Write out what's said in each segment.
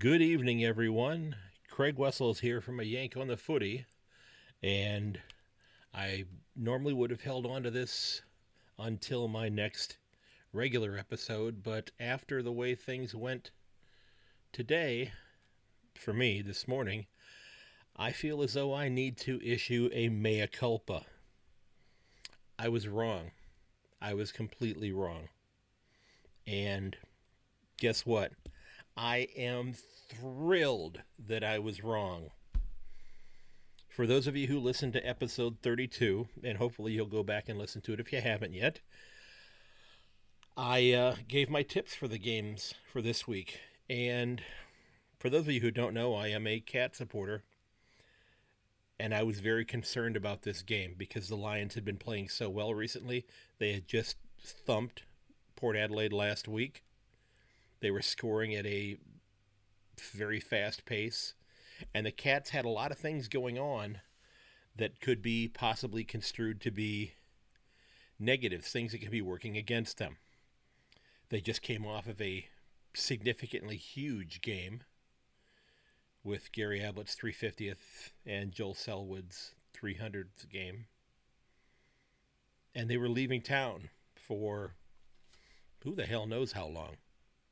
Good evening, everyone. Craig Wessel is here from a Yank on the Footy, and I normally would have held on to this until my next regular episode, but after the way things went today, for me this morning, I feel as though I need to issue a mea culpa. I was wrong. I was completely wrong. And guess what? I am thrilled that I was wrong. For those of you who listened to episode 32, and hopefully you'll go back and listen to it if you haven't yet, I uh, gave my tips for the games for this week. And for those of you who don't know, I am a cat supporter. And I was very concerned about this game because the Lions had been playing so well recently. They had just thumped Port Adelaide last week. They were scoring at a very fast pace. And the Cats had a lot of things going on that could be possibly construed to be negatives, things that could be working against them. They just came off of a significantly huge game with Gary Ablett's 350th and Joel Selwood's 300th game. And they were leaving town for who the hell knows how long.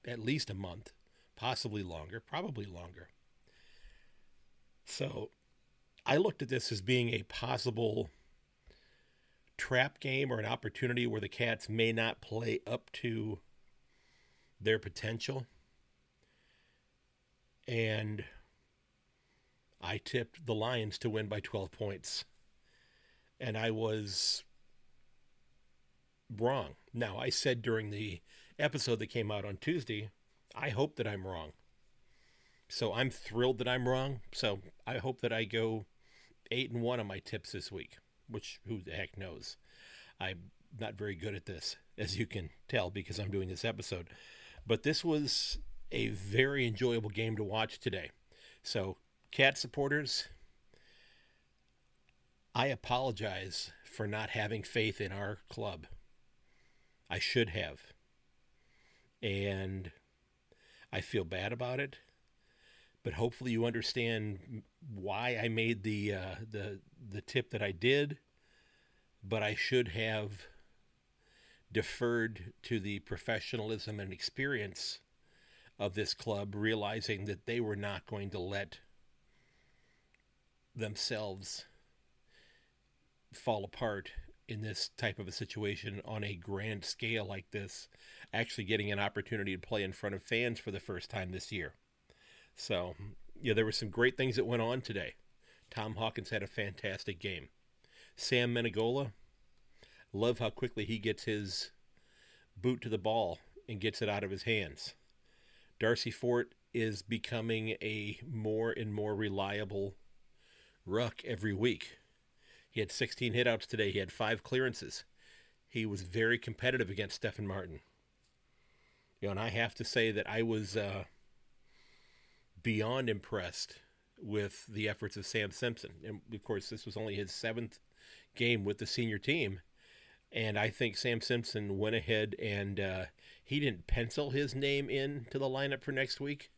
At least a month, possibly longer, probably longer. So I looked at this as being a possible trap game or an opportunity where the Cats may not play up to their potential. And I tipped the Lions to win by 12 points. And I was wrong. Now, I said during the episode that came out on Tuesday, I hope that I'm wrong. So I'm thrilled that I'm wrong. So I hope that I go 8 and 1 on my tips this week, which who the heck knows. I'm not very good at this, as you can tell because I'm doing this episode. But this was a very enjoyable game to watch today. So, cat supporters, I apologize for not having faith in our club. I should have. And I feel bad about it. But hopefully you understand why I made the uh, the the tip that I did. But I should have deferred to the professionalism and experience of this club, realizing that they were not going to let themselves fall apart in this type of a situation on a grand scale like this, actually getting an opportunity to play in front of fans for the first time this year. So, yeah, there were some great things that went on today. Tom Hawkins had a fantastic game. Sam Menegola, love how quickly he gets his boot to the ball and gets it out of his hands. Darcy Fort is becoming a more and more reliable ruck every week. He had 16 hitouts today. He had five clearances. He was very competitive against Stefan Martin. You know, and I have to say that I was uh, beyond impressed with the efforts of Sam Simpson. And of course, this was only his seventh game with the senior team, and I think Sam Simpson went ahead and uh, he didn't pencil his name in to the lineup for next week.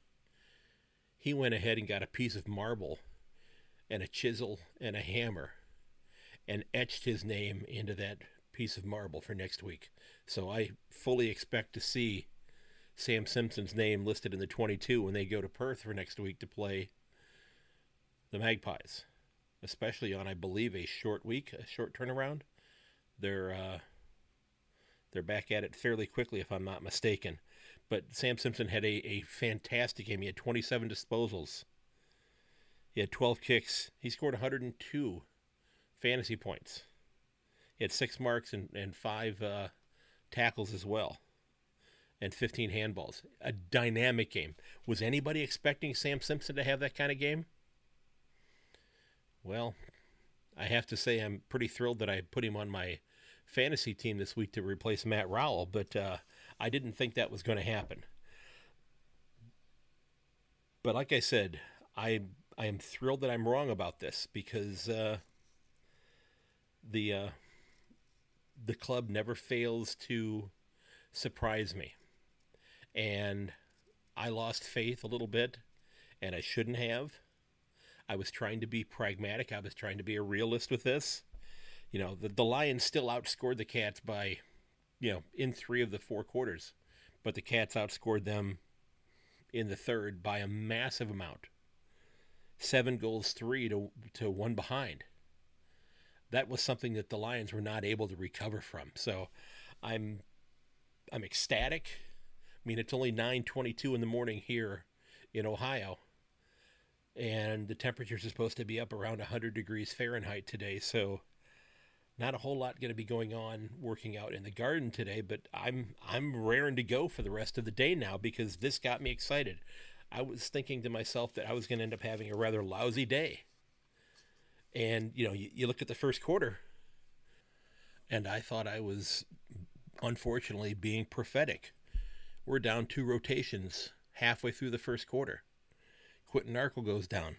He went ahead and got a piece of marble and a chisel and a hammer and etched his name into that piece of marble for next week. So I fully expect to see Sam Simpson's name listed in the 22 when they go to Perth for next week to play the Magpies, especially on, I believe, a short week, a short turnaround they're uh, they're back at it fairly quickly, if I'm not mistaken. But Sam Simpson had a, a fantastic game. He had 27 disposals. He had 12 kicks. He scored 102 fantasy points. He had six marks and, and five uh, tackles as well, and 15 handballs. A dynamic game. Was anybody expecting Sam Simpson to have that kind of game? Well, I have to say I'm pretty thrilled that I put him on my fantasy team this week to replace Matt Rowell, but uh, I didn't think that was going to happen. But like I said, I I am thrilled that I'm wrong about this because uh, the uh, the club never fails to surprise me, and I lost faith a little bit and I shouldn't have. I was trying to be pragmatic. I was trying to be a realist with this. You know, the, the Lions still outscored the Cats by, you know, in three of the four quarters, but the Cats outscored them in the third by a massive amount. Seven goals, three to, to one behind. That was something that the Lions were not able to recover from. So I'm I'm ecstatic. I mean, it's only 9:22 in the morning here in Ohio, and the temperatures are supposed to be up around 100 degrees Fahrenheit today. So, not a whole lot going to be going on working out in the garden today. But I'm I'm raring to go for the rest of the day now because this got me excited. I was thinking to myself that I was going to end up having a rather lousy day. And you know, you, you look at the first quarter, and I thought I was unfortunately being prophetic. We're down two rotations halfway through the first quarter. Quinton Narkle goes down.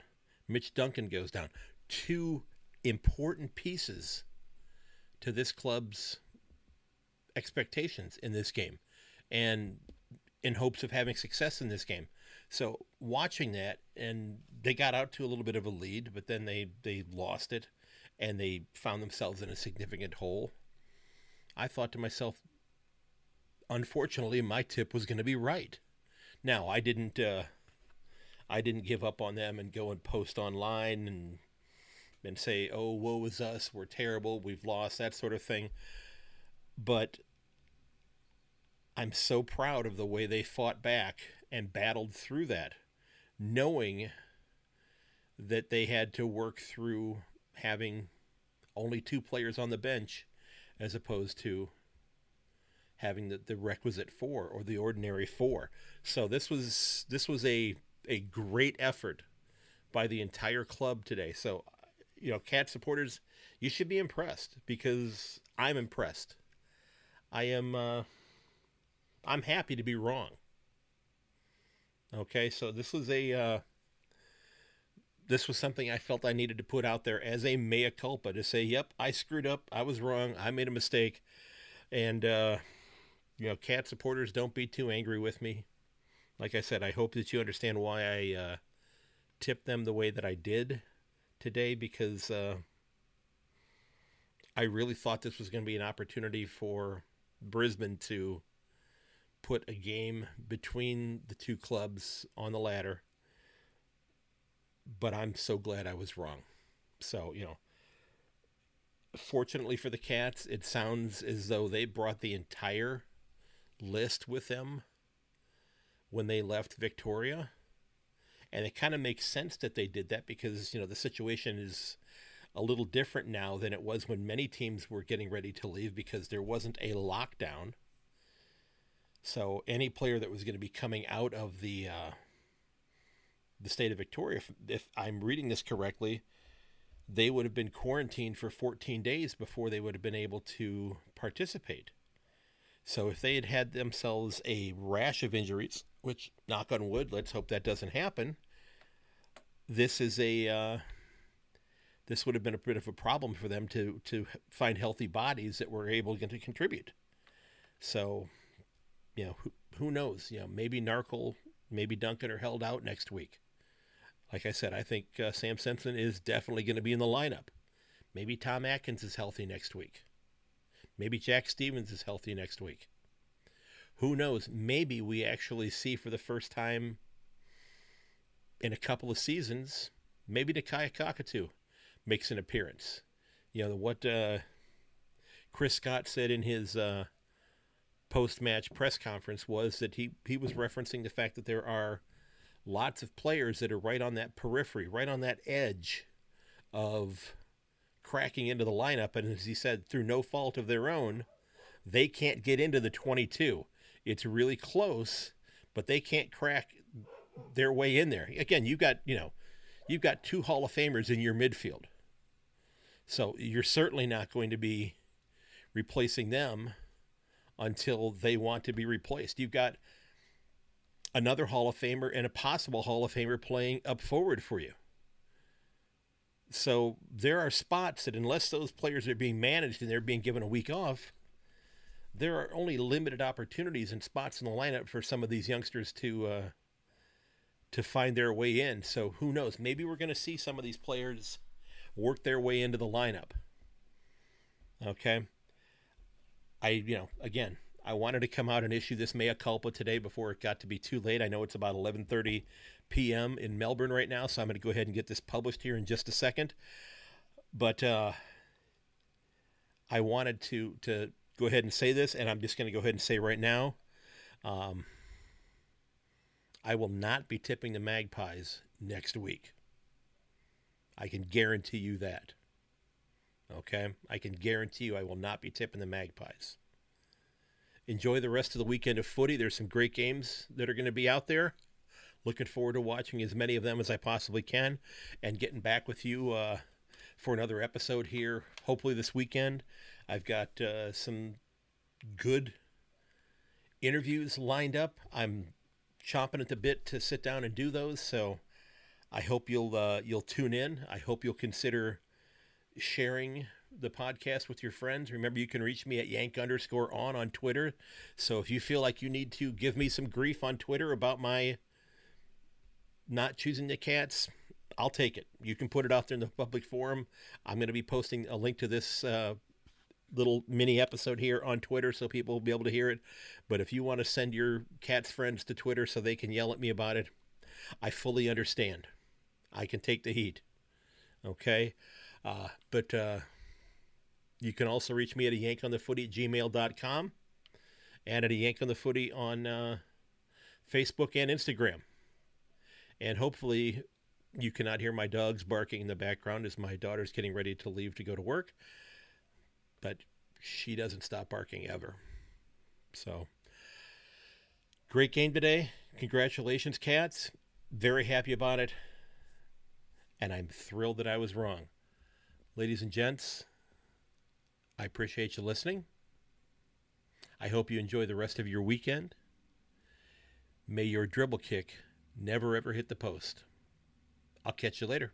Mitch Duncan goes down. Two important pieces to this club's expectations in this game and in hopes of having success in this game. So watching that and they got out to a little bit of a lead, but then they they lost it and they found themselves in a significant hole. I thought to myself, unfortunately, my tip was going to be right. Now, I didn't. Uh, I didn't give up on them and go and post online and and say, "Oh, woe is us, we're terrible, we've lost," that sort of thing. But I'm so proud of the way they fought back and battled through that, knowing that they had to work through having only two players on the bench as opposed to having the, the requisite four or the ordinary four. So this was this was a a great effort by the entire club today. So you know, cat supporters, you should be impressed because I'm impressed. I am uh, I'm happy to be wrong. Okay, so this was a uh, this was something I felt I needed to put out there as a mea culpa to say, "Yep, I screwed up. I was wrong. I made a mistake." And uh, you know, cat supporters, don't be too angry with me. Like I said, I hope that you understand why I uh, tipped them the way that I did today because uh, I really thought this was going to be an opportunity for Brisbane to put a game between the two clubs on the ladder. But I'm so glad I was wrong. So, you know, fortunately for the Cats, it sounds as though they brought the entire list with them when they left Victoria. And it kind of makes sense that they did that because, you know, the situation is a little different now than it was when many teams were getting ready to leave because there wasn't a lockdown. So any player that was going to be coming out of the uh, the state of Victoria, if, if I'm reading this correctly, they would have been quarantined for 14 days before they would have been able to participate. So if they had had themselves a rash of injuries, which knock on wood, let's hope that doesn't happen. This is a uh, this would have been a bit of a problem for them to to find healthy bodies that were able to contribute. So, you know, who, who knows? You know, maybe Narkle, maybe Duncan are held out next week. Like I said, I think uh, Sam Simpson is definitely going to be in the lineup. Maybe Tom Atkins is healthy next week. Maybe Jack Stevens is healthy next week. Who knows? Maybe we actually see for the first time in a couple of seasons, maybe Nakia Cockatoo makes an appearance. You know, what uh, Chris Scott said in his uh, post match press conference was that he, he was referencing the fact that there are lots of players that are right on that periphery, right on that edge of cracking into the lineup. And as he said, through no fault of their own, they can't get into the 22. It's really close, but they can't crack their way in there. Again, you've got, you know, you've got two Hall of Famers in your midfield. So you're certainly not going to be replacing them until they want to be replaced. You've got another Hall of Famer and a possible Hall of Famer playing up forward for you. So there are spots that, unless those players are being managed and they're being given a week off, there are only limited opportunities and spots in the lineup for some of these youngsters to uh, to find their way in. So who knows? Maybe we're going to see some of these players work their way into the lineup. Okay. I, you know, again, I wanted to come out and issue this mea culpa today before it got to be too late. I know it's about 11:30 p.m. in Melbourne right now, so I'm going to go ahead and get this published here in just a second. But uh, I wanted to to go ahead and say this, and I'm just going to go ahead and say right now, um, I will not be tipping the Magpies next week. I can guarantee you that. Okay, I can guarantee you I will not be tipping the Magpies enjoy the rest of the weekend of footy. There's some great games that are going to be out there. Looking forward to watching as many of them as I possibly can and getting back with you uh, for another episode here, hopefully this weekend. I've got uh, some good interviews lined up. I'm chomping at the bit to sit down and do those, so I hope you'll uh, you'll tune in. I hope you'll consider sharing the podcast with your friends. Remember, you can reach me at yank underscore on on Twitter. So if you feel like you need to give me some grief on Twitter about my not choosing the cats, I'll take it. You can put it out there in the public forum. I'm going to be posting a link to this uh, little mini episode here on Twitter so people will be able to hear it. But if you want to send your cat's friends to Twitter so they can yell at me about it, I fully understand. I can take the heat. Okay? Uh, but uh, you can also reach me at a yankonthefooty at gmail.com and at a yank on the footy on uh, Facebook and Instagram. And hopefully, you cannot hear my dogs barking in the background as my daughter's getting ready to leave to go to work. But she doesn't stop barking ever. So, great game today. Congratulations, Cats. Very happy about it. And I'm thrilled that I was wrong. Ladies and gents, I appreciate you listening. I hope you enjoy the rest of your weekend. May your dribble kick never ever hit the post. I'll catch you later.